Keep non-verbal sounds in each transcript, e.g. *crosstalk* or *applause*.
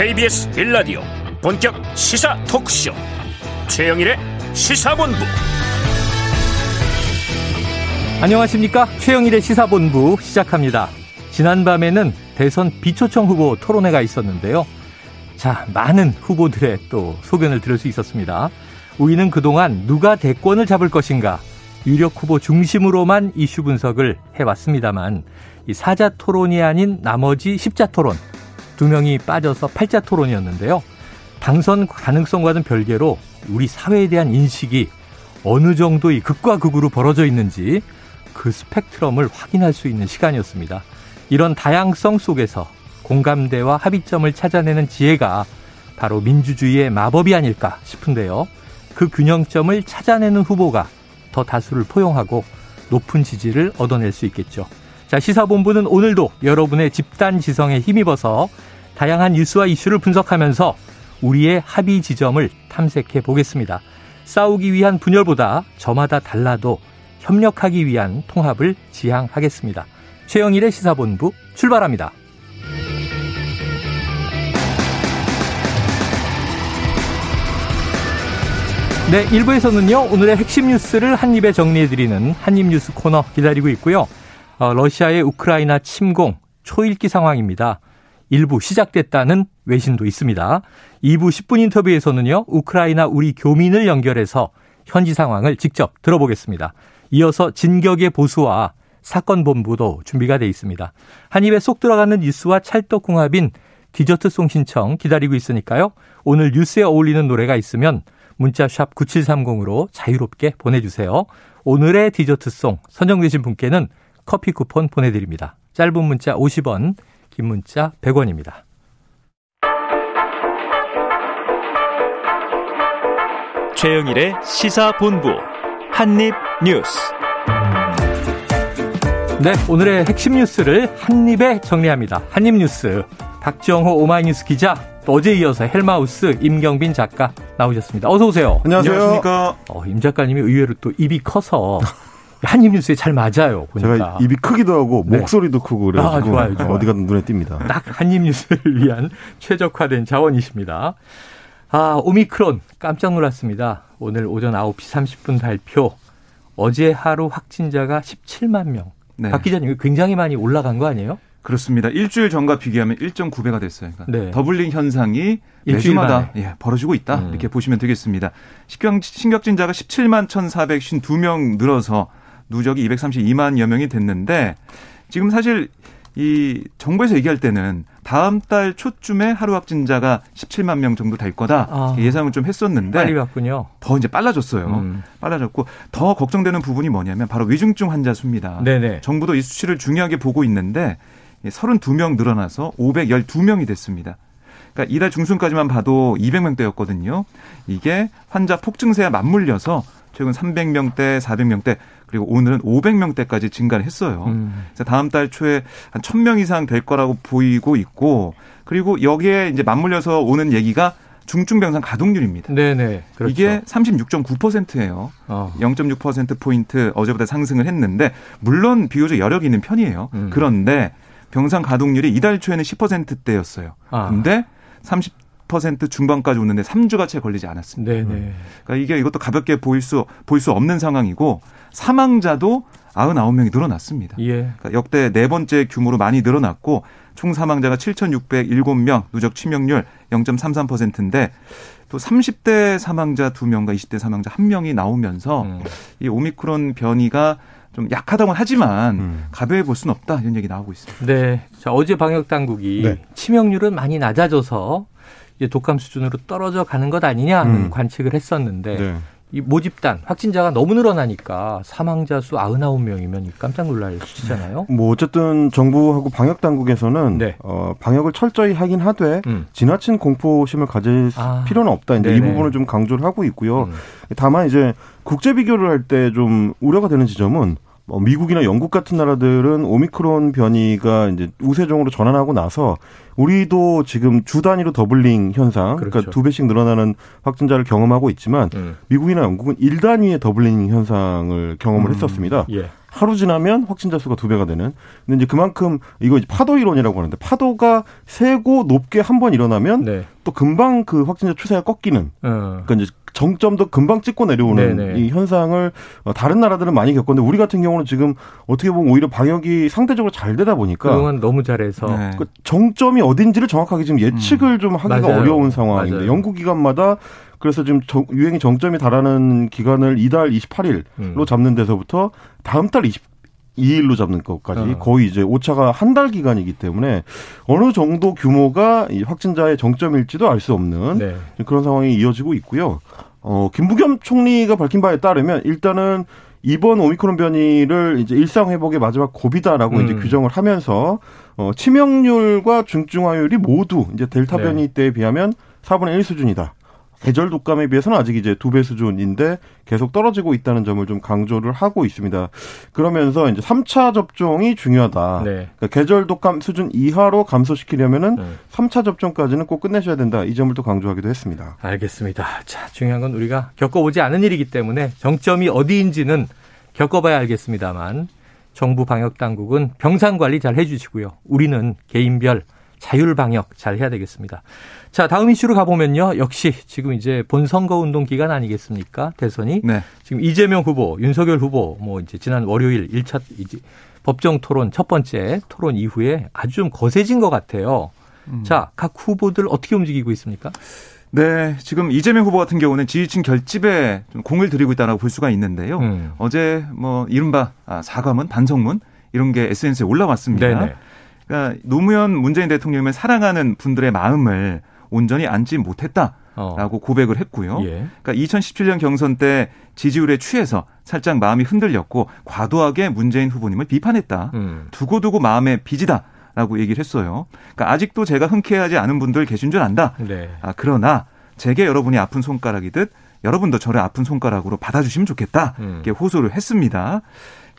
KBS 빌라디오 본격 시사 토크쇼. 최영일의 시사본부. 안녕하십니까? 최영일의 시사본부 시작합니다. 지난밤에는 대선 비초청 후보 토론회가 있었는데요. 자 많은 후보들의 또 소견을 들을 수 있었습니다. 우리는 그동안 누가 대권을 잡을 것인가? 유력 후보 중심으로만 이슈 분석을 해왔습니다만 이 사자 토론이 아닌 나머지 십자 토론 두 명이 빠져서 팔자 토론이었는데요. 당선 가능성과는 별개로 우리 사회에 대한 인식이 어느 정도의 극과 극으로 벌어져 있는지 그 스펙트럼을 확인할 수 있는 시간이었습니다. 이런 다양성 속에서 공감대와 합의점을 찾아내는 지혜가 바로 민주주의의 마법이 아닐까 싶은데요. 그 균형점을 찾아내는 후보가 더 다수를 포용하고 높은 지지를 얻어낼 수 있겠죠. 자, 시사본부는 오늘도 여러분의 집단 지성에 힘입어서 다양한 뉴스와 이슈를 분석하면서 우리의 합의 지점을 탐색해 보겠습니다. 싸우기 위한 분열보다 저마다 달라도 협력하기 위한 통합을 지향하겠습니다. 최영일의 시사본부 출발합니다. 네, 1부에서는요, 오늘의 핵심 뉴스를 한입에 정리해드리는 한입뉴스 코너 기다리고 있고요. 어, 러시아의 우크라이나 침공, 초일기 상황입니다. 일부 시작됐다는 외신도 있습니다. 2부 10분 인터뷰에서는요, 우크라이나 우리 교민을 연결해서 현지 상황을 직접 들어보겠습니다. 이어서 진격의 보수와 사건 본부도 준비가 돼 있습니다. 한 입에 쏙 들어가는 뉴스와 찰떡궁합인 디저트송 신청 기다리고 있으니까요. 오늘 뉴스에 어울리는 노래가 있으면 문자 샵 9730으로 자유롭게 보내주세요. 오늘의 디저트송 선정되신 분께는 커피 쿠폰 보내드립니다. 짧은 문자 50원, 긴 문자 100원입니다. 최영일의 시사본부 한입뉴스 네, 오늘의 핵심 뉴스를 한입에 정리합니다. 한입뉴스 박정호 오마이뉴스 기자 또 어제 이어서 헬마우스 임경빈 작가 나오셨습니다. 어서 오세요. 안녕하세요. 안녕하십니까. 어, 임 작가님이 의외로 또 입이 커서 *laughs* 한입뉴스에 잘 맞아요. 보니까. 제가 입이 크기도 하고 네. 목소리도 크고 그래가지고 아, 좋아요, 좋아요. 어디 가든 눈에 띕니다. 딱 한입뉴스를 *laughs* 위한 최적화된 자원이십니다. 아, 오미크론 깜짝 놀랐습니다. 오늘 오전 9시 30분 발표. 어제 하루 확진자가 17만 명. 네. 박 기자님 굉장히 많이 올라간 거 아니에요? 그렇습니다. 일주일 전과 비교하면 1.9배가 됐어요. 그러니까 네. 더블링 현상이 일주일 매주마다. 예, 벌어지고 있다. 음. 이렇게 보시면 되겠습니다. 신경, 신격진자가 17만 1,452명 늘어서 누적이 232만여 명이 됐는데 지금 사실 이 정부에서 얘기할 때는 다음 달 초쯤에 하루 확진자가 17만 명 정도 될 거다 아. 예상을 좀 했었는데 빨리 왔군요. 더 이제 빨라졌어요. 음. 빨라졌고 더 걱정되는 부분이 뭐냐면 바로 위중증 환자 수입니다. 네네. 정부도 이 수치를 중요하게 보고 있는데 32명 늘어나서 512명이 됐습니다. 그러니까 이달 중순까지만 봐도 200명대였거든요. 이게 환자 폭증세에 맞물려서 최근 300명대, 400명대 그리고 오늘은 500명대까지 증가를 했어요. 음. 그래서 다음 달 초에 한 1000명 이상 될 거라고 보이고 있고 그리고 여기에 이제 맞물려서 오는 얘기가 중증병상 가동률입니다. 네네. 그렇죠. 이게 36.9%예요. 어. 0.6%포인트 어제보다 상승을 했는데, 물론 비교적 여력이 있는 편이에요. 음. 그런데 병상 가동률이 이달 초에는 10%대였어요. 아. 근데 30% 중반까지 오는데 3주가 채 걸리지 않았습니다. 네네. 그러니까 이게 이것도 가볍게 보일 수, 보일 수 없는 상황이고, 사망자도 99명이 늘어났습니다. 예. 그러니까 역대 네 번째 규모로 많이 늘어났고 총 사망자가 7,607명, 누적 치명률 0.33%인데 또 30대 사망자 2명과 20대 사망자 1명이 나오면서 음. 이 오미크론 변이가 좀 약하다고는 하지만 음. 가벼워 볼 수는 없다 이런 얘기 나오고 있습니다. 네. 자, 어제 방역 당국이 네. 치명률은 많이 낮아져서 독감 수준으로 떨어져 가는 것 아니냐 하는 음. 관측을 했었는데 네. 이 모집단 확진자가 너무 늘어나니까 사망자 수 99명이면 깜짝 놀랄 수치잖아요. 뭐 어쨌든 정부하고 방역 당국에서는 네. 어, 방역을 철저히 하긴 하되 음. 지나친 공포심을 가질 아. 필요는 없다. 이제 이 네네. 부분을 좀 강조를 하고 있고요. 음. 다만 이제 국제 비교를 할 때 좀 우려가 되는 지점은 어, 미국이나 영국 같은 나라들은 오미크론 변이가 이제 우세종으로 전환하고 나서 우리도 지금 주 단위로 doubling 현상, 그러니까 그렇죠. 두 배씩 늘어나는 확진자를 경험하고 있지만 음. 미국이나 영국은 일 단위의 doubling 현상을 경험을 음. 했었습니다. 예. 하루 지나면 확진자 수가 두 배가 되는. 근데 이제 그만큼 이거 이제 파도 이론이라고 하는데 파도가 세고 높게 한 번 일어나면 네. 또 금방 그 확진자 추세가 꺾이는. 어. 그러니까 이제 정점도 금방 찍고 내려오는 네네. 이 현상을 어, 다른 나라들은 많이 겪었는데 우리 같은 경우는 지금 어떻게 보면 오히려 방역이 상대적으로 잘 되다 보니까 그동안 너무 잘해서 네. 그 정점이 어딘지를 정확하게 지금 예측을 좀 하기가 음. 맞아요. 어려운 상황인데 맞아요. 연구 기관마다 그래서 지금 정- 유행이 정점이 달하는 기간을 이달 28일로 음. 잡는 데서부터 다음 달 22일로 잡는 것까지 어. 거의 이제 오차가 한 달 기간이기 때문에 어느 정도 규모가 이 확진자의 정점일지도 알 수 없는 네. 그런 상황이 이어지고 있고요. 어, 김부겸 총리가 밝힌 바에 따르면 일단은 이번 오미크론 변이를 이제 일상 회복의 마지막 고비다라고 음. 이제 규정을 하면서 어, 치명률과 중증화율이 모두 이제 델타 네. 변이 때에 비하면 4분의 1 수준이다. 계절 독감에 비해서는 아직 이제 두 배 수준인데 계속 떨어지고 있다는 점을 좀 강조를 하고 있습니다. 그러면서 이제 3차 접종이 중요하다. 네. 그러니까 계절 독감 수준 이하로 감소시키려면은 네. 3차 접종까지는 꼭 끝내셔야 된다. 이 점을 또 강조하기도 했습니다. 알겠습니다. 자, 중요한 건 우리가 겪어보지 않은 일이기 때문에 정점이 어디인지는 겪어봐야 알겠습니다만 정부 방역 당국은 병상 관리 잘 해주시고요. 우리는 개인별 자율 방역 잘 해야 되겠습니다. 자, 다음 이슈로 가보면요. 역시 지금 이제 본선거 운동 기간 아니겠습니까? 대선이. 네. 지금 이재명 후보, 윤석열 후보, 뭐 이제 지난 월요일 1차 이제 법정 토론 첫 번째 토론 이후에 아주 좀 거세진 것 같아요. 자, 각 후보들 어떻게 움직이고 있습니까? 네, 지금 이재명 후보 같은 경우는 지지층 결집에 좀 공을 들이고 있다고 볼 수가 있는데요. 음. 어제 뭐 이른바 아, 사과문, 반성문 이런 게 SNS에 올라왔습니다. 네네. 그러니까 노무현 문재인 대통령을 사랑하는 분들의 마음을 온전히 안지 못했다 라고 어. 고백을 했고요. 예. 그러니까 2017년 경선 때 지지율에 취해서 살짝 마음이 흔들렸고 과도하게 문재인 후보님을 비판했다. 음. 두고두고 마음에 빚이다. 라고 얘기를 했어요. 그러니까 아직도 제가 흔쾌하지 않은 분들 계신 줄 안다. 네. 아, 그러나 제게 여러분이 아픈 손가락이듯 여러분도 저를 아픈 손가락으로 받아주시면 좋겠다. 음. 이렇게 호소를 했습니다.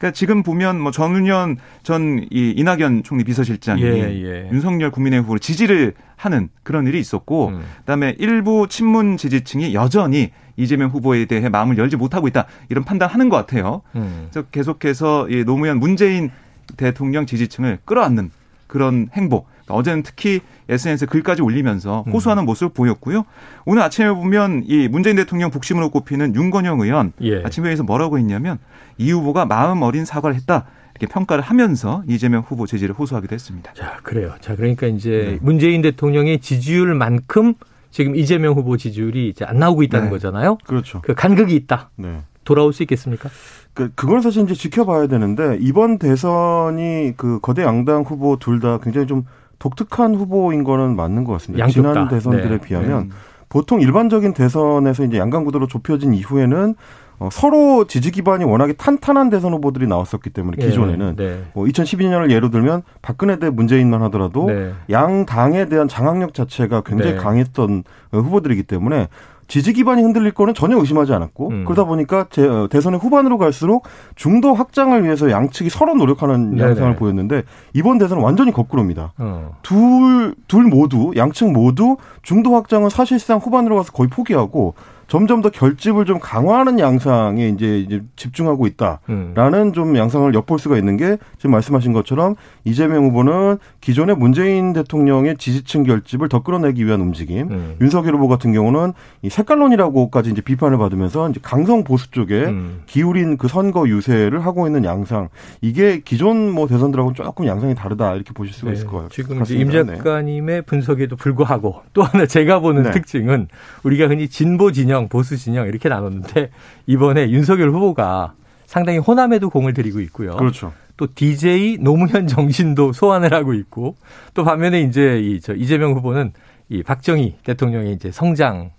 그러니까 지금 보면 뭐 전윤현 전 이 이낙연 총리 비서실장이 예, 예. 윤석열 국민의힘 후보를 지지를 하는 그런 일이 있었고 음. 그다음에 일부 친문 지지층이 여전히 이재명 후보에 대해 마음을 열지 못하고 있다 이런 판단하는 것 같아요. 음. 그래서 계속해서 이 노무현 문재인 대통령 지지층을 끌어안는 그런 행보. 그러니까 어제는 특히 SNS에 글까지 올리면서 음. 호소하는 모습을 보였고요. 오늘 아침에 보면 이 문재인 대통령 복심으로 꼽히는 윤건영 의원 예. 아침 회의에서 뭐라고 했냐면 이 후보가 마음 어린 사과를 했다. 이렇게 평가를 하면서 이재명 후보 제지를 호소하기도 했습니다. 자, 그래요. 자, 그러니까 이제 네. 문재인 대통령의 지지율만큼 지금 이재명 후보 지지율이 이제 안 나오고 있다는 네. 거잖아요. 그렇죠. 그 간극이 있다. 네. 돌아올 수 있겠습니까? 그, 그건 사실 이제 지켜봐야 되는데, 이번 대선이 그 거대 양당 후보 둘 다 굉장히 좀 독특한 후보인 거는 맞는 것 같습니다. 양쪽 다. 지난 대선들에 네. 비하면 보통 일반적인 대선에서 이제 양강 구도로 좁혀진 이후에는 어, 서로 지지 기반이 워낙에 탄탄한 대선 후보들이 나왔었기 때문에 기존에는 예, 네. 뭐 2012년을 예로 들면 박근혜 대 문재인만 하더라도 네. 양 당에 대한 장악력 자체가 굉장히 네. 강했던 어, 후보들이기 때문에 지지 기반이 흔들릴 거는 전혀 의심하지 않았고 음. 그러다 보니까 제, 어, 대선의 후반으로 갈수록 중도 확장을 위해서 양측이 서로 노력하는 네네. 양상을 보였는데 이번 대선은 완전히 거꾸로입니다. 어. 둘, 둘 모두, 양측 모두 중도 확장은 사실상 후반으로 가서 거의 포기하고 점점 더 결집을 좀 강화하는 양상에 이제, 이제 집중하고 있다. 음. 라는 좀 양상을 엿볼 수가 있는 게 지금 말씀하신 것처럼 이재명 후보는 기존의 문재인 대통령의 지지층 결집을 더 끌어내기 위한 움직임. 음. 윤석열 후보 같은 경우는 이 색깔론이라고까지 이제 비판을 받으면서 이제 강성 보수 쪽에 음. 기울인 그 선거 유세를 하고 있는 양상. 이게 기존 뭐 대선들하고는 조금 양상이 다르다 이렇게 보실 수가 네. 있을 것 같아요. 지금 임 작가님의 분석에도 불구하고 또 하나 제가 보는 네. 특징은 우리가 흔히 진보 진영, 보수 진영 이렇게 나눴는데 *laughs* 이번에 윤석열 후보가 상당히 호남에도 공을 들이고 있고요. 그렇죠. 또 DJ 노무현 정신도 소환을 하고 있고 또 반면에 이제 이 저 이재명 후보는 이 박정희 대통령의 이제 성장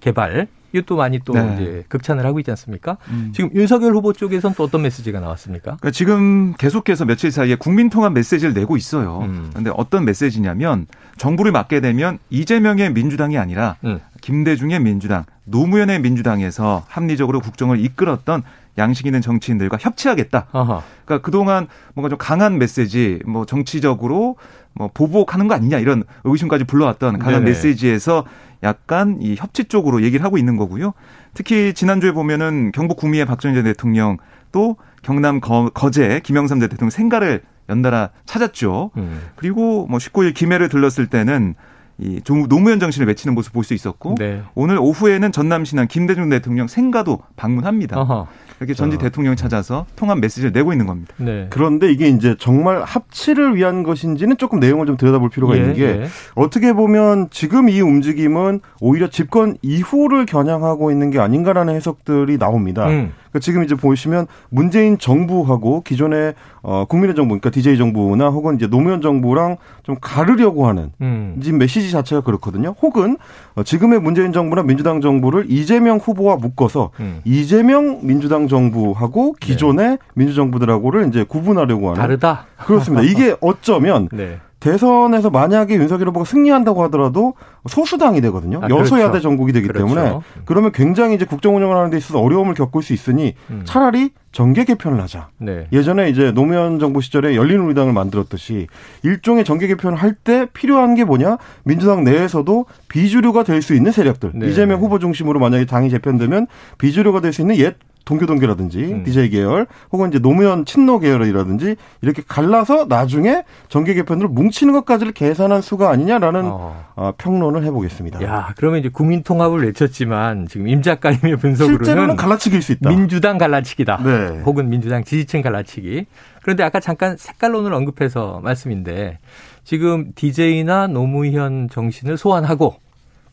개발 이것도 많이 또 네. 이제 극찬을 하고 있지 않습니까? 음. 지금 윤석열 후보 쪽에서는 또 어떤 메시지가 나왔습니까? 그러니까 지금 계속해서 며칠 사이에 국민 통합 메시지를 내고 있어요. 음. 그런데 어떤 메시지냐면 정부를 맡게 되면 이재명의 민주당이 아니라 음. 김대중의 민주당, 노무현의 민주당에서 합리적으로 국정을 이끌었던 양식 있는 정치인들과 협치하겠다. 아하. 그러니까 그동안 뭔가 좀 강한 메시지, 뭐 정치적으로 뭐 보복하는 거 아니냐 이런 의심까지 불러왔던 강한 네네. 메시지에서 약간 이 협치 쪽으로 얘기를 하고 있는 거고요. 특히 지난주에 보면은 경북 구미의 박정희 전 대통령 또 경남 거, 제 김영삼 전 대통령 생가를 연달아 찾았죠. 음. 그리고 뭐 19일 김해를 들렀을 때는 이 노무현 정신을 외치는 모습 볼 수 있었고 네. 오늘 오후에는 전남 신안 김대중 대통령 생가도 방문합니다. 어허. 이렇게 전직 어. 대통령을 찾아서 통합 메시지를 내고 있는 겁니다. 네. 그런데 이게 이제 정말 합치를 위한 것인지는 조금 내용을 좀 들여다볼 필요가 예, 있는 게 예. 어떻게 보면 지금 이 움직임은 오히려 집권 이후를 겨냥하고 있는 게 아닌가라는 해석들이 나옵니다. 음. 그러니까 지금 이제 보시면 문재인 정부하고 기존의 어 국민의 정부, 그러니까 DJ 정부나 혹은 이제 노무현 정부랑 좀 가르려고 하는 음. 지금 메시지 자체가 그렇거든요. 혹은 어 지금의 문재인 정부나 민주당 정부를 이재명 후보와 묶어서 음. 이재명 민주당 정부하고 기존의 네. 민주정부들하고를 이제 구분하려고 하는 다르다. 그렇습니다. 이게 *laughs* 어쩌면 네. 대선에서 만약에 윤석열 후보가 승리한다고 하더라도 소수당이 되거든요. 아, 여소야대 그렇죠. 전국이 되기 그렇죠. 때문에 그러면 굉장히 이제 국정 운영을 하는 데 있어서 어려움을 겪을 수 있으니 음. 차라리 정계 개편을 하자. 네. 예전에 이제 노무현 정부 시절에 열린우리당을 만들었듯이 일종의 정계 개편을 할 때 필요한 게 뭐냐? 민주당 내에서도 비주류가 될 수 있는 세력들. 네. 이재명 후보 중심으로 만약에 당이 재편되면 비주류가 될 수 있는 옛 동교동계라든지 음. DJ 계열 혹은 이제 노무현 친노 계열이라든지 이렇게 갈라서 나중에 정계 개편으로 뭉치는 것까지를 계산한 수가 아니냐라는 어. 어, 평론을 해보겠습니다. 야, 그러면 이제 국민 통합을 외쳤지만 지금 임 작가님의 분석으로는 실제로는 갈라치기일 수 있다. 민주당 갈라치기다. 네. 혹은 민주당 지지층 갈라치기. 그런데 아까 잠깐 색깔론을 언급해서 말씀인데 지금 DJ나 노무현 정신을 소환하고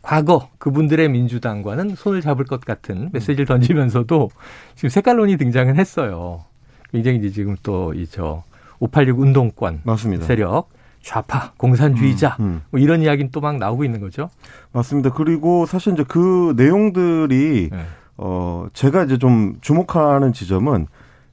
과거 그분들의 민주당과는 손을 잡을 것 같은 메시지를 던지면서도 지금 색깔론이 등장을 했어요. 굉장히 이제 지금 또 이 저 586 운동권 맞습니다. 세력 좌파, 공산주의자 음, 음. 뭐 이런 이야기는 또 막 나오고 있는 거죠. 맞습니다. 그리고 사실 이제 그 내용들이 네. 어 제가 이제 좀 주목하는 지점은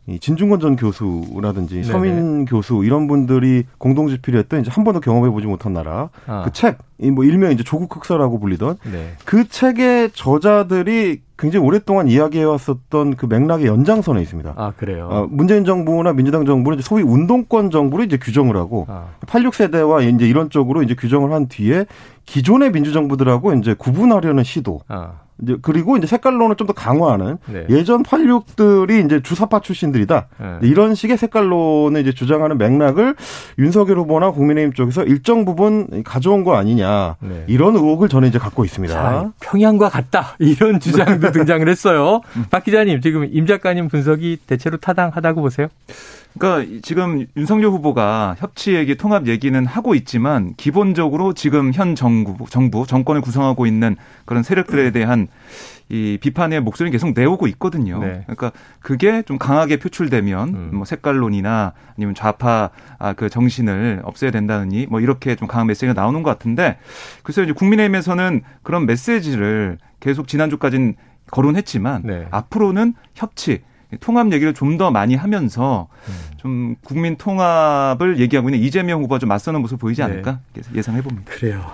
이 진중권 전 교수라든지 네네. 서민 교수 이런 분들이 공동 집필 했던 이제 한 번도 경험해 보지 못한 나라 아. 그 책, 뭐 일명 이제 조국 흑사라고 불리던 네. 그 책의 저자들이 굉장히 오랫동안 이야기해 왔었던 그 맥락의 연장선에 있습니다. 아, 그래요? 어, 문재인 정부나 민주당 정부는 소위 운동권 정부로 이제 규정을 하고 아. 86세대와 이제 이런 쪽으로 이제 규정을 한 뒤에 기존의 민주정부들하고 이제 구분하려는 시도. 아. 이제 그리고 이제 색깔론을 좀더 강화하는 네. 예전 86들이 이제 주사파 출신들이다. 네. 이런 식의 색깔론을 이제 주장하는 맥락을 윤석열 후보나 국민의힘 쪽에서 일정 부분 가져온 거 아니냐. 네. 이런 의혹을 저는 이제 갖고 있습니다. 자, 평양과 같다. 이런 주장도 *laughs* 등장을 했어요. 박 기자님, 지금 임 작가님 분석이 대체로 타당하다고 보세요? 그러니까 지금 윤석열 후보가 협치 얘기, 통합 얘기는 하고 있지만 기본적으로 지금 현 정부, 정부 정권을 구성하고 있는 그런 세력들에 대한 이 비판의 목소리를 계속 내오고 있거든요. 네. 그러니까 그게 좀 강하게 표출되면 음. 뭐 색깔론이나 아니면 좌파 아, 그 정신을 없애야 된다느니 뭐 이렇게 좀 강한 메시지가 나오는 것 같은데 그래서 이제 국민의힘에서는 그런 메시지를 계속 지난주까지는 거론했지만 네. 앞으로는 협치 통합 얘기를 좀 더 많이 하면서 음. 좀 국민 통합을 얘기하고 있는 이재명 후보가 좀 맞서는 모습 보이지 네. 않을까 네. 예상해 봅니다. 그래요.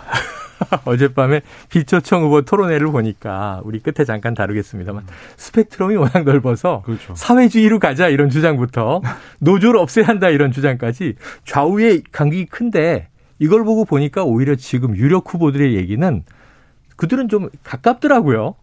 *laughs* 어젯밤에 비초청 후보 토론회를 보니까 우리 끝에 잠깐 다루겠습니다만 스펙트럼이 워낙 넓어서 그렇죠. 사회주의로 가자 이런 주장부터 *laughs* 노조를 없애야 한다 이런 주장까지 좌우의 간격이 큰데 이걸 보고 보니까 오히려 지금 유력 후보들의 얘기는 그들은 좀 가깝더라고요.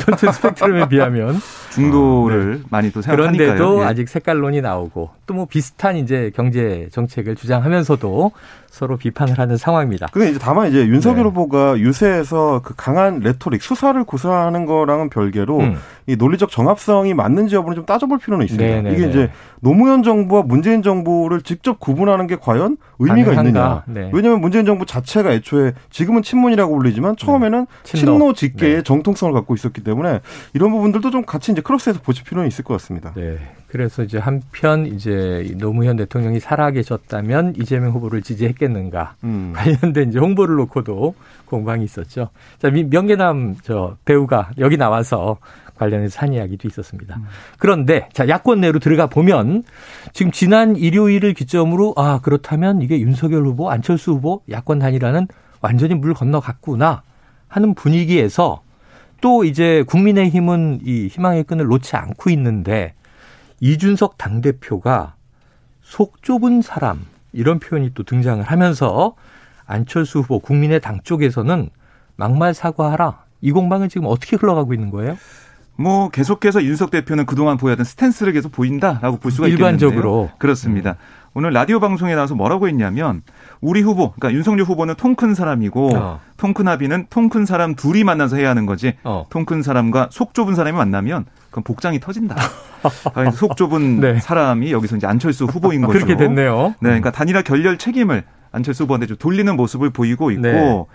전체 스펙트럼에 비하면. 중도를 네. 많이 또 생각하니까요. 그런데도 예. 아직 색깔론이 나오고 또 뭐 비슷한 이제 경제 정책을 주장하면서도 서로 비판을 하는 상황입니다. 근데 이제 다만 이제 윤석열 네. 후보가 유세에서 그 강한 레토릭 수사를 구사하는 거랑은 별개로 음. 이 논리적 정합성이 맞는지 여부는 좀 따져볼 필요는 있습니다. 네네네. 이게 이제 노무현 정부와 문재인 정부를 직접 구분하는 게 과연 의미가 가능한가? 있느냐? 네. 왜냐하면 문재인 정부 자체가 애초에 지금은 친문이라고 불리지만 처음에는 네. 친노, 친노 직계의 네. 정통성을 갖고 있었기 때문에 이런 부분들도 좀 같이 이제 크로스해서 보실 필요는 있을 것 같습니다. 네. 그래서 이제 한편 이제 노무현 대통령이 살아계셨다면 이재명 후보를 지지했겠는가 음. 관련된 이제 홍보를 놓고도 공방이 있었죠. 자 명계남 저 배우가 여기 나와서 관련해서 한 이야기도 있었습니다. 음. 그런데 자 야권 내로 들어가 보면 지금 지난 일요일을 기점으로 아 그렇다면 이게 윤석열 후보, 안철수 후보 야권 단일화는 완전히 물 건너갔구나 하는 분위기에서 또 이제 국민의힘은 이 희망의 끈을 놓지 않고 있는데 이준석 당대표가 속 좁은 사람 이런 표현이 또 등장을 하면서 안철수 후보 국민의 당 쪽에서는 막말 사과하라 이 공방은 지금 어떻게 흘러가고 있는 거예요? 뭐 계속해서 윤석 대표는 그동안 보여던 스탠스를 계속 보인다라고 볼 수가 일관적으로. 있겠는데요. 그렇습니다. 음. 오늘 라디오 방송에 나와서 뭐라고 했냐면 우리 후보, 그러니까 윤석열 후보는 통 큰 사람이고 어. 통큰 합의는 통 큰 사람 둘이 만나서 해야 하는 거지. 어. 통큰 사람과 속 좁은 사람이 만나면 그럼 복장이 터진다. *laughs* 속 좁은 네. 사람이 여기서 이제 안철수 후보인 거죠. 그렇게 됐네요. 네, 그러니까 단일화 결렬 책임을 안철수 후보한테 좀 돌리는 모습을 보이고 있고, 네.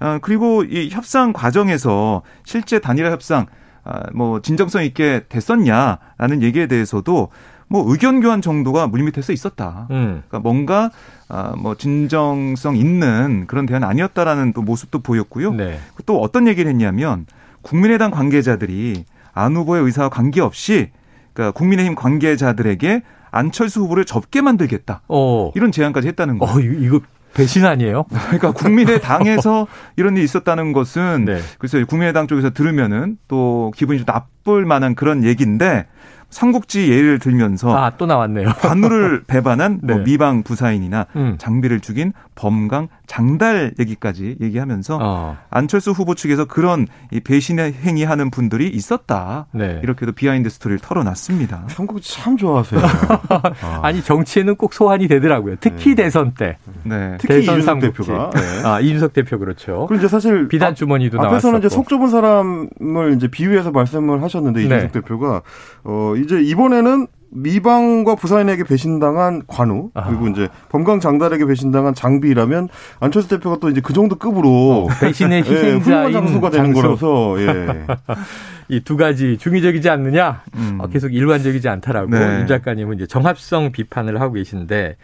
어, 그리고 이 협상 과정에서 실제 단일화 협상 아, 뭐 진정성 있게 됐었냐라는 얘기에 대해서도 뭐 의견 교환 정도가 물밑에서 있었다. 음. 그러니까 뭔가 아, 뭐 진정성 있는 그런 대화는 아니었다라는 또 모습도 보였고요. 네. 또 어떤 얘기를 했냐면 국민의당 관계자들이 안 후보의 의사와 관계없이 그러니까 국민의힘 관계자들에게 안철수 후보를 접게 만들겠다. 어. 이런 제안까지 했다는 거예요. 어, 이거 배신 아니에요? *laughs* 그러니까 국민의당에서 이런 일이 있었다는 것은 네. 글쎄요 국민의당 쪽에서 들으면은 또 기분이 좀 나쁠 만한 그런 얘기인데 삼국지 예를 들면서 아, 또 나왔네요. 관우를 *laughs* 배반한 뭐 네. 뭐 미방 부사인이나 음. 장비를 죽인 범강 장달 얘기까지 얘기하면서 어. 안철수 후보 측에서 그런 이 배신의 행위하는 분들이 있었다. 네. 이렇게도 behind story를 털어놨습니다. 삼국지 참 좋아하세요. 아. *laughs* 아니 정치에는 꼭 소환이 되더라고요. 특히 네. 대선 때. 네. 특히 대선 이준석 대표가. 네. 아 이준석 대표 그렇죠. 그리고 이제 사실 비단 주머니도 아, 앞에서는 나왔었고. 이제 속 좁은 사람을 이제 비유해서 말씀을 하셨는데 이준석 네. 대표가 어 이제 이번에는 미방과 부사인에게 배신당한 관우 아. 그리고 이제 범강 장달에게 배신당한 장비라면 안철수 대표가 또 이제 그 정도 급으로 어, 배신의 *laughs* 희생자인 예, 장수가 되는 장수. 거라서 예. *laughs* 이 두 가지 중의적이지 않느냐 음. 어, 계속 일관적이지 않다라고 네. 임 작가님은 이제 정합성 비판을 하고 계신데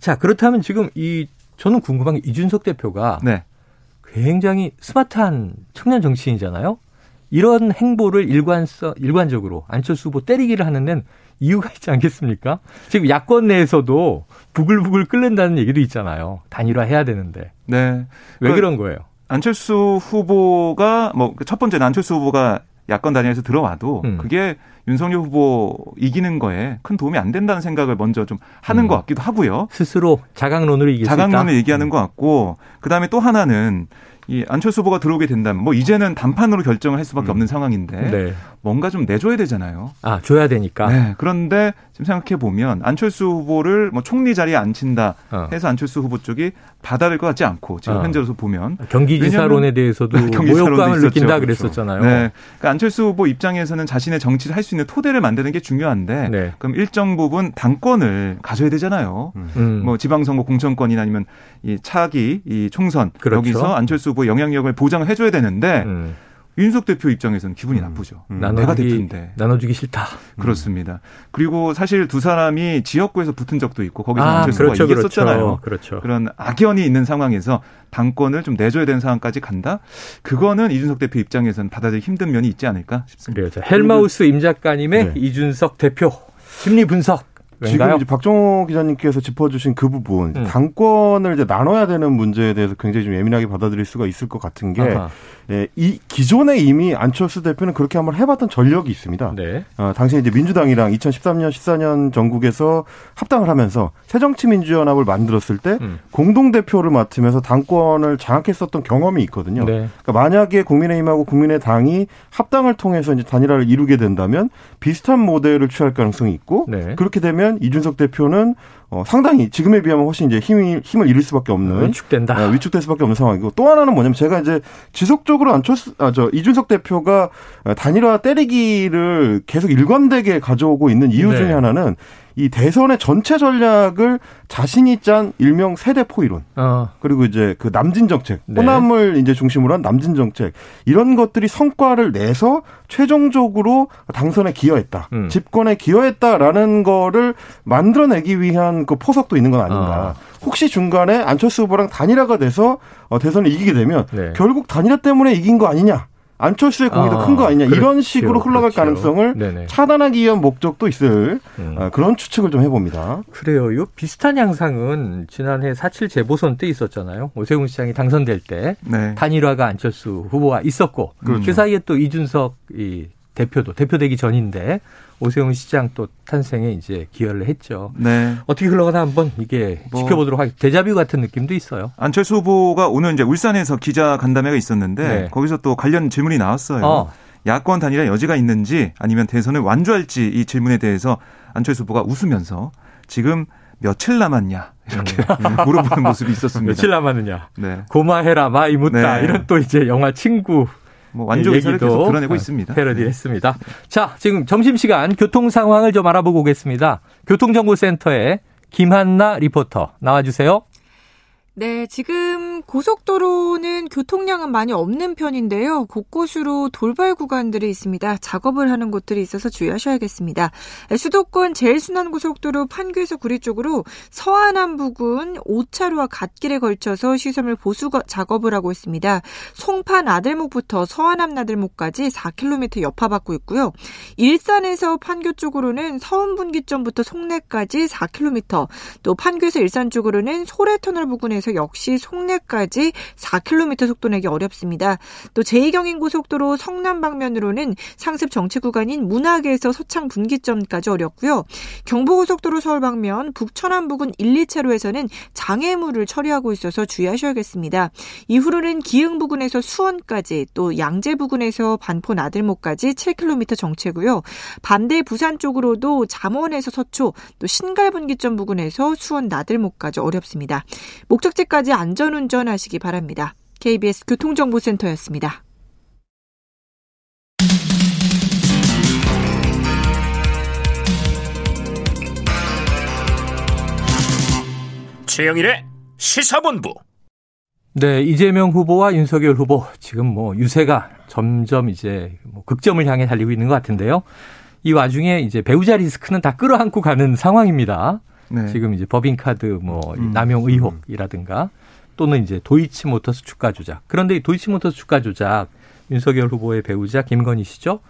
자 그렇다면 지금 이 저는 궁금한 게 이준석 대표가 네. 굉장히 스마트한 청년 정치인이잖아요. 이런 행보를 일관서 일관적으로 안철수 후보 때리기를 하는 데는 이유가 있지 않겠습니까? 지금 야권 내에서도 부글부글 끓는다는 얘기도 있잖아요. 단일화 해야 되는데. 네. 왜 그, 그런 거예요? 안철수 후보가 뭐 첫 번째는 안철수 후보가 야권 단위에서 들어와도 음. 그게 윤석열 후보 이기는 거에 큰 도움이 안 된다는 생각을 먼저 좀 하는 음. 것 같기도 하고요. 스스로 자강론으로 이길 자강론을 얘기하는 음. 것 같고 그다음에 또 하나는 이 안철수 후보가 들어오게 된다면 뭐 이제는 단판으로 결정을 할 수밖에 음. 없는 상황인데 네. 뭔가 좀 내줘야 되잖아요. 아 줘야 되니까. 네. 그런데 지금 생각해 보면 안철수 후보를 뭐 총리 자리에 앉힌다 어. 해서 안철수 후보 쪽이 받아들일 것 같지 않고 지금 어. 현재로서 보면 경기지사론에 대해서도 *laughs* 모욕감을 느낀다 그랬었잖아요. 그렇죠. 네. 그러니까 안철수 후보 입장에서는 자신의 정치를 할 수 있는 토대를 만드는 게 중요한데 네. 그럼 일정 부분 당권을 가져야 되잖아요. 음. 뭐 지방선거 공천권이나 아니면 이 차기 이 총선 그렇죠. 여기서 안철수 후보 영향력을 보장을 해줘야 되는데. 음. 윤석 대표 입장에서는 기분이 음. 나쁘죠. 음. 내가 대표인데 나눠주기 싫다. 그렇습니다. 그리고 사실 두 사람이 지역구에서 붙은 적도 있고 거기서 아, 안철수가 그렇죠, 이겼었잖아요. 그렇죠. 그렇죠. 그런 악연이 있는 상황에서 당권을 좀 내줘야 되는 상황까지 간다. 그거는 이준석 대표 입장에서는 받아들이기 힘든 면이 있지 않을까 싶습니다. 그래요. 헬마우스 임 작가님의 네. 이준석 대표 심리 분석. 지금 이제 박정호 기자님께서 짚어주신 그 부분 음. 당권을 이제 나눠야 되는 문제에 대해서 굉장히 좀 예민하게 받아들일 수가 있을 것 같은 게 예, 이 기존에 이미 안철수 대표는 그렇게 한번 해봤던 전력이 있습니다. 네. 어, 당시 이제 민주당이랑 2013년 14년 전국에서 합당을 하면서 새정치민주연합을 만들었을 때 음. 공동 대표를 맡으면서 당권을 장악했었던 경험이 있거든요. 네. 그러니까 만약에 국민의힘하고 국민의당이 합당을 통해서 이제 단일화를 이루게 된다면 비슷한 모델을 취할 가능성이 있고 네. 그렇게 되면 이준석 대표는 어, 상당히 지금에 비하면 훨씬 이제 힘이, 힘을 잃을 수밖에 없는. 위축된다. 어, 위축될 수밖에 없는 상황이고 또 하나는 뭐냐면 제가 이제 지속적으로 안철수, 아, 저, 이준석 대표가 단일화 때리기를 계속 일관되게 가져오고 있는 이유 네. 중에 하나는 이 대선의 전체 전략을 자신이 짠 일명 세대 포 이론 어. 그리고 이제 그 남진 정책 네. 호남을 이제 중심으로 한 남진 정책 이런 것들이 성과를 내서 최종적으로 당선에 기여했다 음. 집권에 기여했다라는 거를 만들어내기 위한 그 포석도 있는 건 아닌가 어. 혹시 중간에 안철수 후보랑 단일화가 돼서 어, 대선을 이기게 되면 네. 결국 단일화 때문에 이긴 거 아니냐 안철수의 공이 더 큰거 아, 아니냐 그렇죠, 이런 식으로 흘러갈 그렇죠. 가능성을 네네. 차단하기 위한 목적도 있을 음. 아, 그런 추측을 좀 해봅니다. 그래요. 이 비슷한 양상은 지난해 4.7 재보선 때 있었잖아요. 오세훈 시장이 당선될 때 네. 단일화가 안철수 후보가 있었고 그렇죠. 그 사이에 또 이준석 이 대표도 대표되기 전인데 오세훈 시장 또 탄생에 이제 기여를 했죠. 네. 어떻게 흘러가나 한번 이게 뭐. 지켜보도록 하겠습니다. 데자뷰 같은 느낌도 있어요. 안철수 후보가 오늘 이제 울산에서 기자 간담회가 있었는데 네. 거기서 또 관련 질문이 나왔어요. 어. 야권 단일화 여지가 있는지 아니면 대선을 완주할지 이 질문에 대해서 안철수 후보가 웃으면서 지금 며칠 남았냐 이렇게 *laughs* 물어보는 모습이 있었습니다. 음. 며칠 남았느냐. 네. 고마해라 마이 무따 네. 이런 또 이제 영화 친구 뭐 완주 의사를 얘기도 계속 드러내고 있습니다. 패러디 했습니다. 자, 지금 점심시간 교통 상황을 좀 알아보고 오겠습니다. 교통정보센터에 김한나 리포터 나와주세요. 네, 지금 고속도로는 교통량은 많이 없는 편인데요. 곳곳으로 돌발 구간들이 있습니다. 작업을 하는 곳들이 있어서 주의하셔야겠습니다. 수도권 제일순환고속도로 판교에서 구리 쪽으로 서안암 부근 5차로와 갓길에 걸쳐서 시설물 보수 거- 작업을 하고 있습니다. 송파 나들목부터 서안암 나들목까지 4km 여파받고 있고요. 일산에서 판교 쪽으로는 서운분기점부터 송내까지 4km, 또 판교에서 일산 쪽으로는 소래터널 부근에서 역시 송내까지 4km 속도 내기 어렵습니다. 또 제2경인고속도로 성남 방면으로는 상습 정체 구간인 문학에서 서창 분기점까지 어렵고요. 경부고속도로 서울 방면 북천안 부근 1, 2차로에서는 장애물을 처리하고 있어서 주의하셔야겠습니다. 이후로는 기흥 부근에서 수원까지 또 양재 부근에서 반포 나들목까지 7km 정체고요. 반대 부산 쪽으로도 잠원에서 서초 또 신갈분기점 부근에서 수원 나들목까지 어렵습니다. 목적 지까지 안전운전 하시기 바랍니다. KBS 교통정보센터였습니다. 최영일의 시사본부. 네, 이재명 후보와 윤석열 후보 지금 뭐 유세가 점점 이제 뭐 극점을 향해 달리고 있는 것 같은데요. 이 와중에 이제 배우자 리스크는 다 끌어안고 가는 상황입니다. 네. 지금 이제 법인카드 뭐 음. 남용 의혹이라든가 또는 이제 도이치모터스 주가 조작. 그런데 이 도이치모터스 주가 조작 윤석열 후보의 배우자 김건희 씨죠.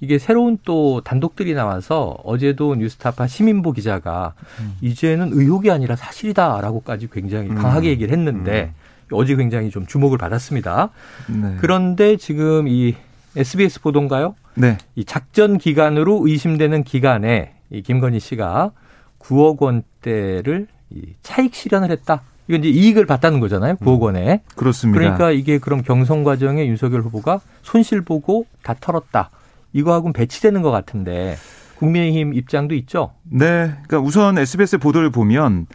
이게 새로운 또 단독들이 나와서 어제도 뉴스타파 시민보 기자가 음. 이제는 의혹이 아니라 사실이다라고까지 굉장히 강하게 얘기를 했는데 어제 굉장히 좀 주목을 받았습니다. 네. 그런데 지금 이 SBS 보도인가요? 네. 이 작전 기간으로 의심되는 기간에 이 김건희 씨가 9억 원대를 이 차익 실현을 했다. 이건 이제 이익을 봤다는 거잖아요. 9억 원에. 그렇습니다. 그러니까 이게 그럼 경선 과정에 윤석열 후보가 손실 보고 다 털었다. 이거하고는 배치되는 것 같은데 국민의힘 입장도 있죠. 네. 그러니까 우선 SBS 보도를 보면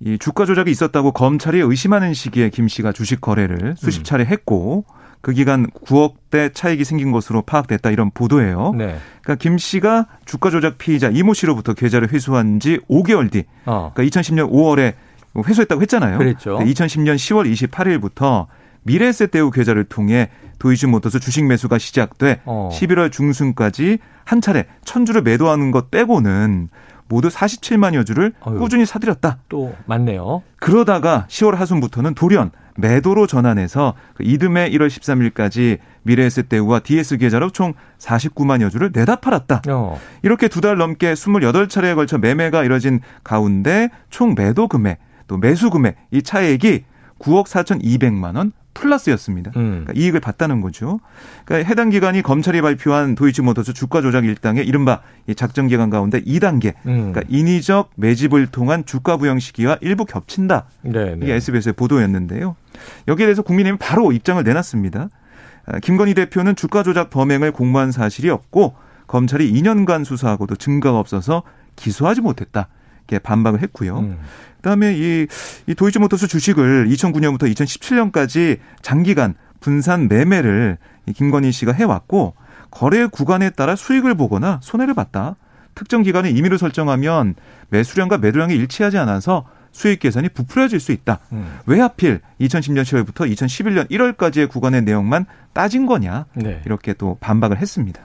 이 주가 조작이 있었다고 검찰이 의심하는 시기에 김 씨가 주식 거래를 수십 차례 했고 그 기간 9억대 차익이 생긴 것으로 파악됐다 이런 보도예요. 네. 그러니까 김 씨가 주가 조작 피의자 이모 씨로부터 계좌를 회수한 지 5개월 뒤, 어. 그러니까 2010년 5월에 회수했다고 했잖아요. 그랬죠. 2010년 10월 28일부터 미래에셋 대우 계좌를 통해 도이치모터스 주식 매수가 시작돼 어. 11월 중순까지 한 차례 천주를 매도하는 것 빼고는 모두 47만여 주를 어휴. 꾸준히 사들였다. 또 맞네요. 그러다가 10월 하순부터는 돌연 매도로 전환해서 그 이듬해 1월 13일까지 미래에셋대우와 DS 계좌로 총 49만여 주를 내다 팔았다. 어. 이렇게 두 달 넘게 28차례에 걸쳐 매매가 이뤄진 가운데 총 매도 금액 또 매수 금액 이 차액이 9억 4,200만 원 플러스였습니다. 음. 그러니까 이익을 봤다는 거죠. 그러니까 해당 기관이 검찰이 발표한 도이치모터스 주가 조작 일당의 이른바 이 작전 기간 가운데 2단계 음. 그러니까 인위적 매집을 통한 주가 부영 시기와 일부 겹친다. 네, 이게 네. SBS의 보도였는데요. 여기에 대해서 국민의힘이 바로 입장을 내놨습니다. 아, 김건희 대표는 주가 조작 범행을 공모한 사실이 없고 검찰이 2년간 수사하고도 증거가 없어서 기소하지 못했다. 이렇게 반박을 했고요. 음. 그다음에 이, 이 도이치모터스 주식을 2009년부터 2017년까지 장기간 분산 매매를 이 김건희 씨가 해왔고 거래 구간에 따라 수익을 보거나 손해를 봤다. 특정 기간에 임의로 설정하면 매수량과 매도량이 일치하지 않아서 수익 계산이 부풀어질 수 있다. 음. 왜 하필 2010년 10월부터 2011년 1월까지의 구간의 내용만 따진 거냐 네. 이렇게 또 반박을 했습니다.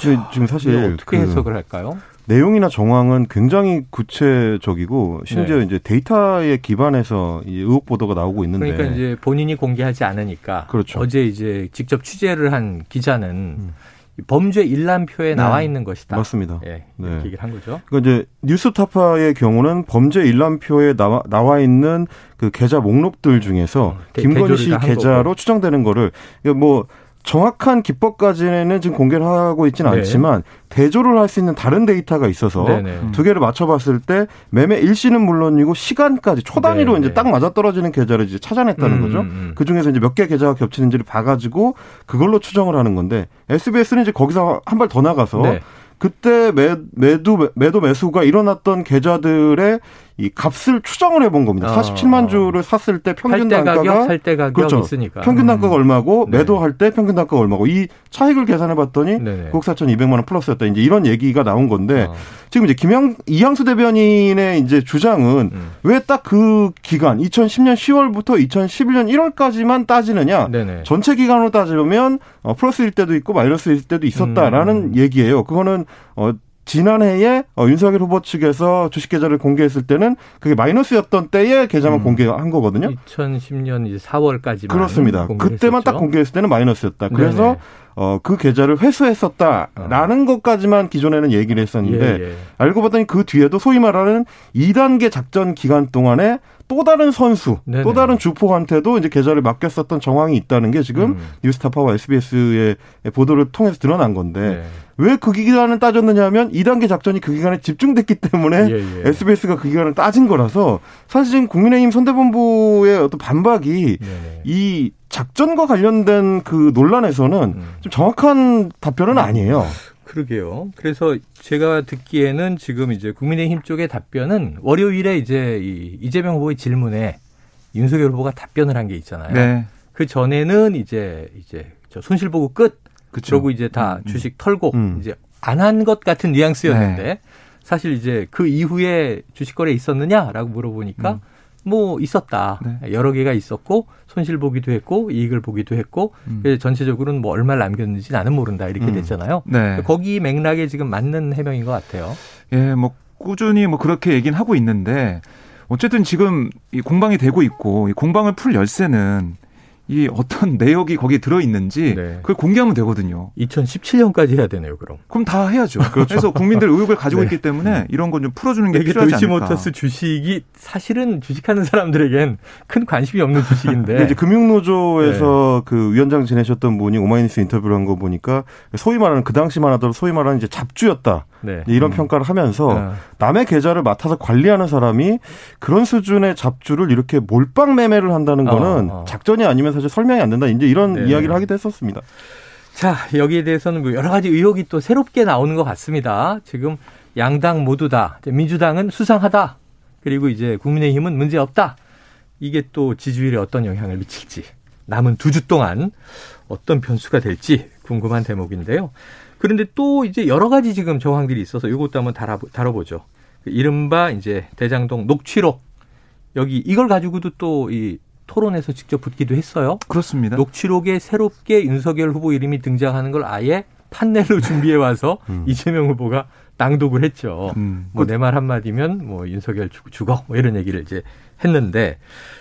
근데 지금 사실 이거 어떻게 그 해석을 할까요? 내용이나 정황은 굉장히 구체적이고 심지어 네. 이제 데이터에 기반해서 이 의혹 보도가 나오고 있는데 그러니까 이제 본인이 공개하지 않으니까 그렇죠. 어제 이제 직접 취재를 한 기자는 이 범죄 일람표에 나와 네. 있는 것이다. 맞습니다. 예, 네. 이렇게 얘기를 한 거죠. 그러니까 이제 뉴스타파의 경우는 범죄 일람표에 나와, 나와 있는 그 계좌 목록들 중에서 어, 대- 김건희 씨 계좌로 거고. 추정되는 거를 그러니까 뭐 정확한 기법까지는 지금 공개를 하고 있지는 네. 않지만 대조를 할 수 있는 다른 데이터가 있어서 네네. 두 개를 맞춰봤을 때 매매 일시는 물론이고 시간까지 초 단위로 네, 이제 네. 딱 맞아떨어지는 계좌를 이제 찾아냈다는 음, 거죠. 음, 음. 그 중에서 이제 몇 개 계좌가 겹치는지를 봐가지고 그걸로 추정을 하는 건데 SBS는 이제 거기서 한 발 더 나가서 네. 그때 매, 매도 매도 매수가 일어났던 계좌들의 이 값을 추정을 해본 겁니다. 어. 47만 주를 샀을 때 평균 살때 단가가 살때 가격 그렇죠. 있으니까. 평균 단가가 얼마고 네. 매도할 때 평균 단가가 얼마고 이 차익을 계산해 봤더니 네네. 국 4,200만 원 플러스였다. 이제 이런 얘기가 나온 건데 어. 지금 이제 김양 이양수 대변인의 이제 주장은 음. 왜딱 그 기간 2010년 10월부터 2011년 1월까지만 따지느냐? 네네. 전체 기간으로 따지면 어, 플러스일 때도 있고 마이너스일 때도 있었다라는 음. 얘기예요. 그거는 어 지난해에 어, 윤석열 후보 측에서 주식 계좌를 공개했을 때는 그게 마이너스였던 때에 계좌만 음. 공개한 거거든요. 2010년 이제 4월까지만 그렇습니다. 그때만 딱 공개했을 때는 마이너스였다. 그래서 네네. 어, 그 계좌를 회수했었다라는 것까지만 기존에는 얘기를 했었는데 예, 예. 알고 봤더니 그 뒤에도 소위 말하는 2단계 작전 기간 동안에 또 다른 선수, 네네. 또 다른 주포한테도 이제 계좌를 맡겼었던 정황이 있다는 게 지금 음. 뉴스타파와 SBS의 보도를 통해서 드러난 건데 네. 왜그 기간을 따졌느냐 하면 2단계 작전이 그 기간에 집중됐기 때문에 예, 예. SBS가 그 기간을 따진 거라서 사실 지금 국민의힘 선대본부의 어떤 반박이 네네. 이 작전과 관련된 그 논란에서는 음. 좀 정확한 답변은 아니에요. 그러게요. 그래서 제가 듣기에는 지금 이제 국민의힘 쪽의 답변은 월요일에 이제 이 이재명 후보의 질문에 윤석열 후보가 답변을 한 게 있잖아요. 네. 그 전에는 이제 이제 저 손실 보고 끝. 그쵸. 그러고 이제 다 주식 털고 음. 이제 안 한 것 같은 뉘앙스였는데 사실 이제 그 이후에 주식 거래 있었느냐라고 물어보니까 음. 뭐 있었다. 네. 여러 개가 있었고 손실 보기도 했고 이익을 보기도 했고 음. 전체적으로는 뭐 얼마를 남겼는지 나는 모른다 이렇게 음. 됐잖아요. 네. 거기 맥락에 지금 맞는 해명인 것 같아요. 예, 뭐 꾸준히 뭐 그렇게 얘기는 하고 있는데 어쨌든 지금 이 공방이 되고 있고 이 공방을 풀 열쇠는 이 어떤 내역이 거기에 들어 있는지 네. 그걸 공개하면 되거든요. 2017년까지 해야 되네요, 그럼. 그럼 다 해야죠. 그래서 국민들 의혹을 가지고 *laughs* 네. 있기 때문에 이런 건 좀 풀어주는 게 필요하지 않을까. 도이치모터스 주식이 사실은 주식하는 사람들에겐 큰 관심이 없는 주식인데. *laughs* 이제 금융노조에서 네. 그 위원장 지내셨던 분이 오마이뉴스 인터뷰를 한 거 보니까 소위 말하는 그 당시만 하더라도 소위 말하는 이제 잡주였다. 네. 이런 평가를 하면서 어. 남의 계좌를 맡아서 관리하는 사람이 그런 수준의 잡주를 이렇게 몰빵 매매를 한다는 어, 거는 어. 작전이 아니면 사실 설명이 안 된다. 이제 이런 네. 이야기를 하기도 했었습니다. 자, 여기에 대해서는 뭐 여러 가지 의혹이 또 새롭게 나오는 것 같습니다. 지금 양당 모두 다 민주당은 수상하다. 그리고 이제 국민의힘은 문제 없다. 이게 또 지지율에 어떤 영향을 미칠지 남은 두 주 동안 어떤 변수가 될지 궁금한 대목인데요. 그런데 또 이제 여러 가지 지금 정황들이 있어서 이것도 한번 다뤄, 다뤄보죠. 그 이른바 이제 대장동 녹취록 여기 이걸 가지고도 또 이 토론에서 직접 붙기도 했어요. 그렇습니다. 녹취록에 새롭게 윤석열 후보 이름이 등장하는 걸 아예 판넬로 *laughs* 준비해 와서 음. 이재명 후보가 낭독을 했죠. 음. 뭐내 말 한마디면 뭐 윤석열 죽- 죽어 뭐 이런 얘기를 이제 했는데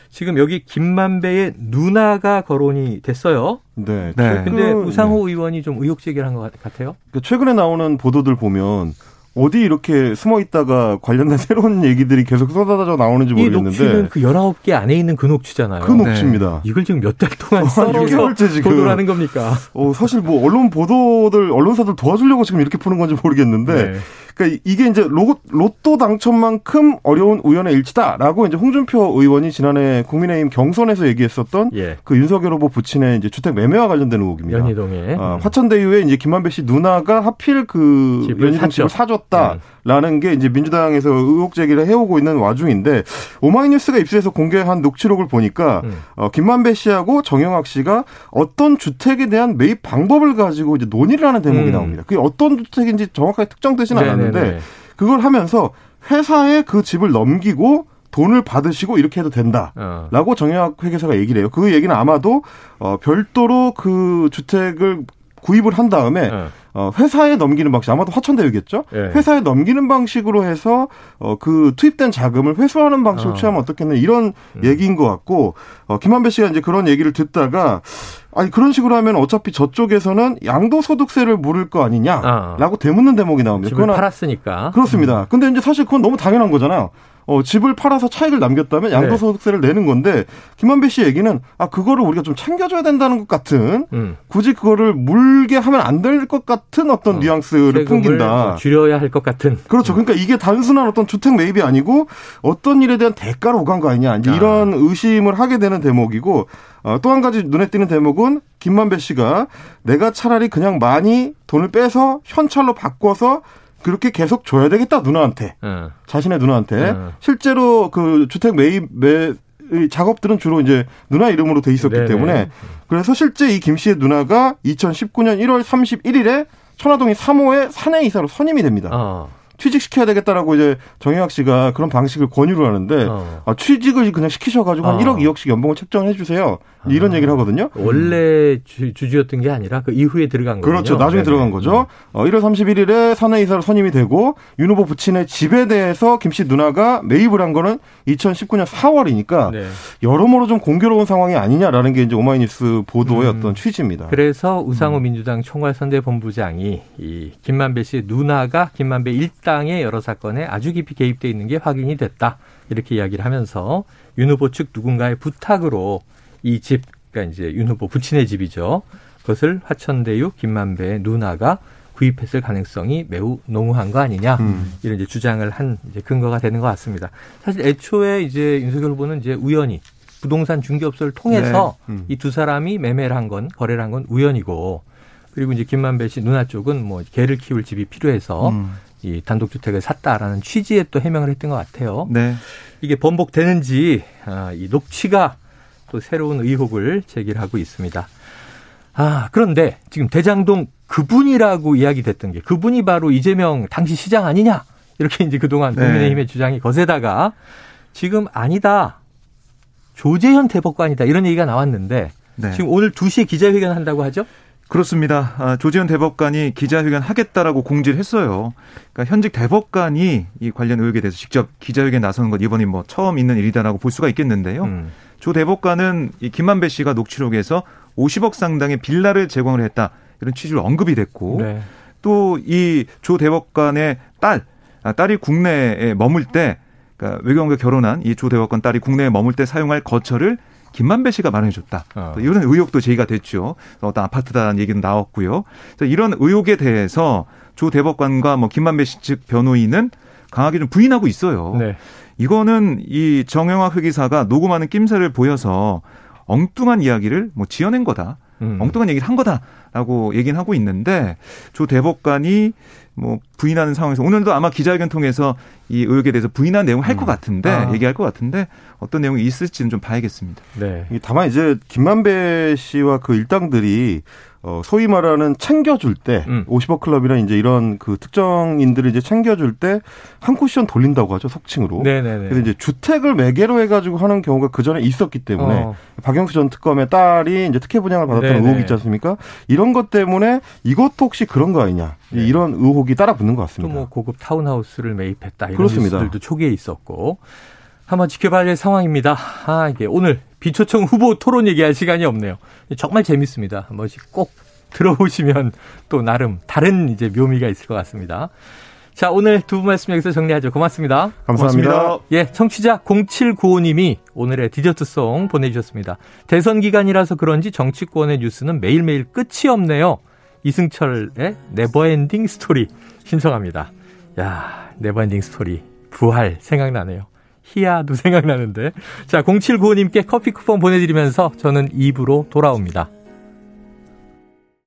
지금 여기 김만배의 누나가 거론이 됐어요. 네. 네. 근데 네. 우상호 의원이 좀 의혹 제기를 한 것 같아요. 그 최근에 나오는 보도들 보면 어디 이렇게 숨어 있다가 관련된 *laughs* 새로운 얘기들이 계속 쏟아져 나오는지 이 녹취는 모르겠는데 그 19개 안에 있는 그 녹취잖아요. 그 녹취입니다. 이걸 지금 몇 달 동안 *laughs* 한 썰어서 6개월째 지금. 보도를 하는 겁니까? 어, 사실 뭐 언론 보도들 언론사들 도와주려고 지금 이렇게 푸는 건지 모르겠는데 네. 그러니까 이게 이제 로, 로또 당첨만큼 어려운 우연의 일치다라고 이제 홍준표 의원이 지난해 국민의힘 경선에서 얘기했었던 예. 그 윤석열 후보 부친의 이제 주택 매매와 관련된 의혹입니다. 연희동에 아, 화천대유에 이제 김만배 씨 누나가 하필 그 집을 연희동 집을. 사줬다 라는 게 이제 민주당에서 의혹 제기를 해오고 있는 와중인데 오마이뉴스가 입수해서 공개한 녹취록을 보니까 음. 어, 김만배 씨하고 정영학 씨가 어떤 주택에 대한 매입 방법을 가지고 이제 논의를 하는 대목이 음. 나옵니다. 그게 어떤 주택인지 정확하게 특정되지는 네네네. 않았는데 그걸 하면서 회사에 그 집을 넘기고 돈을 받으시고 이렇게 해도 된다. 어. 라고 정영학 회계사가 얘기를 해요. 그 얘기는 아마도 어, 별도로 그 주택을 구입을 한 다음에 어. 어, 회사에 넘기는 방식 아마도 화천대유겠죠. 예. 회사에 넘기는 방식으로 해서 어, 그 투입된 자금을 회수하는 방식을 어. 취하면 어떻겠냐 이런 음. 얘기인 것 같고 어, 김한배 씨가 이제 그런 얘기를 듣다가 아니 그런 식으로 하면 어차피 저쪽에서는 양도소득세를 물을 거 어. 아니냐라고 되묻는 대목이 나옵니다. 집을 그건 팔았으니까. 그렇습니다. 근데 이제 사실 그건 너무 당연한 거잖아요. 어, 집을 팔아서 차익을 남겼다면 네. 양도소득세를 내는 건데 김만배 씨 얘기는 아 그거를 우리가 좀 챙겨줘야 된다는 것 같은 음. 굳이 그거를 물게 하면 안 될 것 같은 어떤 어, 뉘앙스를 풍긴다. 뭐 줄여야 할 것 같은. 그렇죠. 그러니까 이게 단순한 어떤 주택 매입이 아니고 어떤 일에 대한 대가로 오간 거 아니냐. 아. 이런 의심을 하게 되는 대목이고 어, 또 한 가지 눈에 띄는 대목은 김만배 씨가 내가 차라리 그냥 많이 돈을 빼서 현찰로 바꿔서 그렇게 계속 줘야 되겠다 누나한테 어. 자신의 누나한테 음. 실제로 그 주택 매입 매이 작업들은 주로 이제 누나 이름으로 돼 있었기 네네. 때문에 그래서 실제 이 김 씨의 누나가 2019년 1월 31일에 천화동이 3호의 사내 이사로 선임이 됩니다. 어. 취직시켜야 되겠다라고 이제 정영학 씨가 그런 방식을 권유를 하는데 어. 아, 취직을 그냥 시키셔가지고 한 어. 1억 2억씩 연봉을 책정해 주세요. 이런 아. 얘기를 하거든요. 원래 주, 주주였던 게 아니라 그 이후에 들어간 거죠. 그렇죠. 나중에 들어간 거죠. 어, 1월 31일에 사내 이사로 선임이 되고 윤 후보 부친의 집에 대해서 김 씨 누나가 매입을 한 거는 2019년 4월이니까 네. 여러모로 좀 공교로운 상황이 아니냐라는 게 이제 오마이뉴스 보도의 음. 어떤 취지입니다. 그래서 우상호 민주당 총괄선대본부장이 이 김만배 씨의 누나가 김만배 일당의 여러 사건에 아주 깊이 개입돼 있는 게 확인이 됐다. 이렇게 이야기를 하면서 윤 후보 측 누군가의 부탁으로 이 집, 그러니까 이제 윤 후보 부친의 집이죠. 그것을 화천대유 김만배의 누나가 구입했을 가능성이 매우 농후한 거 아니냐. 음. 이런 이제 주장을 한 이제 근거가 되는 것 같습니다. 사실 애초에 이제 윤석열 후보는 이제 우연히 부동산 중개업소를 통해서 네. 음. 이두 사람이 매매를 한 건 거래를 한 건 우연이고 그리고 이제 김만배 씨 누나 쪽은 뭐 개를 키울 집이 필요해서 음. 이 단독주택을 샀다라는 취지의 또 해명을 했던 것 같아요. 네. 이게 번복되는지 아, 이 녹취가 또 새로운 의혹을 제기하고 있습니다. 아 그런데 지금 대장동 그분이라고 이야기 됐던 게 그분이 바로 이재명 당시 시장 아니냐 이렇게 이제 그동안 네. 국민의힘의 주장이 거세다가 지금 아니다 조재현 대법관이다 이런 얘기가 나왔는데 네. 지금 오늘 2시에 기자회견 한다고 하죠? 그렇습니다. 아, 조재현 대법관이 기자회견 하겠다라고 공지를 했어요. 그러니까 현직 대법관이 이 관련 의혹에 대해서 직접 기자회견 나서는 건 이번이 뭐 처음 있는 일이다라고 볼 수가 있겠는데요. 음. 조 대법관은 이 김만배 씨가 녹취록에서 50억 상당의 빌라를 제공을 했다 이런 취지로 언급이 됐고 네. 또이 조 대법관의 딸 아, 딸이 국내에 머물 때 그러니까 외교관과 결혼한 이 조 대법관 딸이 국내에 머물 때 사용할 거처를 김만배 씨가 마련해줬다. 어. 또 이런 의혹도 제기가 됐죠. 어떤 아파트다는 얘기도 나왔고요. 이런 의혹에 대해서 조 대법관과 뭐 김만배 씨 측 변호인은 강하게 좀 부인하고 있어요. 네. 이거는 이 정영학 회계사가 녹음하는 낌새를 보여서 엉뚱한 이야기를 뭐 지어낸 거다. 음. 엉뚱한 얘기를 한 거다라고 얘기는 하고 있는데 조 대법관이 뭐 부인하는 상황에서 오늘도 아마 기자회견 통해서 이 의혹에 대해서 부인한 내용 을할것 같은데 아. 얘기할 것 같은데 어떤 내용이 있을지는 좀 봐야겠습니다. 네. 이 다만 이제 김만배 씨와 그 일당들이 어 소위 말하는 챙겨줄 때 음. 50억 클럽이나 이제 이런 그 특정인들을 이제 챙겨줄 때 한 쿠션 돌린다고 하죠 속칭으로. 네네네. 그래서 이제 주택을 매개로 해가지고 하는 경우가 그 전에 있었기 때문에 어. 박영수 전 특검의 딸이 이제 특혜 분양을 받았던 네네. 의혹이 있지 않습니까? 이런 것 때문에 이것도 혹시 그런 거 아니냐 네. 이런 의혹이 따라붙는 것또 같습니다. 뭐 고급 타운하우스를 매입했다 이런 그렇습니다. 뉴스들도 초기에 있었고 한번 지켜봐야 될 상황입니다. 아 이게 오늘 비초청 후보 토론 얘기할 시간이 없네요. 정말 재밌습니다. 한 번씩 꼭 들어보시면 또 나름 다른 이제 묘미가 있을 것 같습니다. 자 오늘 두 분 말씀 여기서 정리하죠. 고맙습니다. 감사합니다. 고맙습니다. 예, 청취자 0795님이 오늘의 디저트 song 보내주셨습니다. 대선 기간이라서 그런지 정치권의 뉴스는 매일매일 끝이 없네요. 이승철의 Never Ending Story 신청합니다. 야, Never Ending Story. 부활 생각나네요. 희야도 *laughs* 생각나는데. 자, 0795님께 커피 쿠폰 보내드리면서 저는 2부로 돌아옵니다.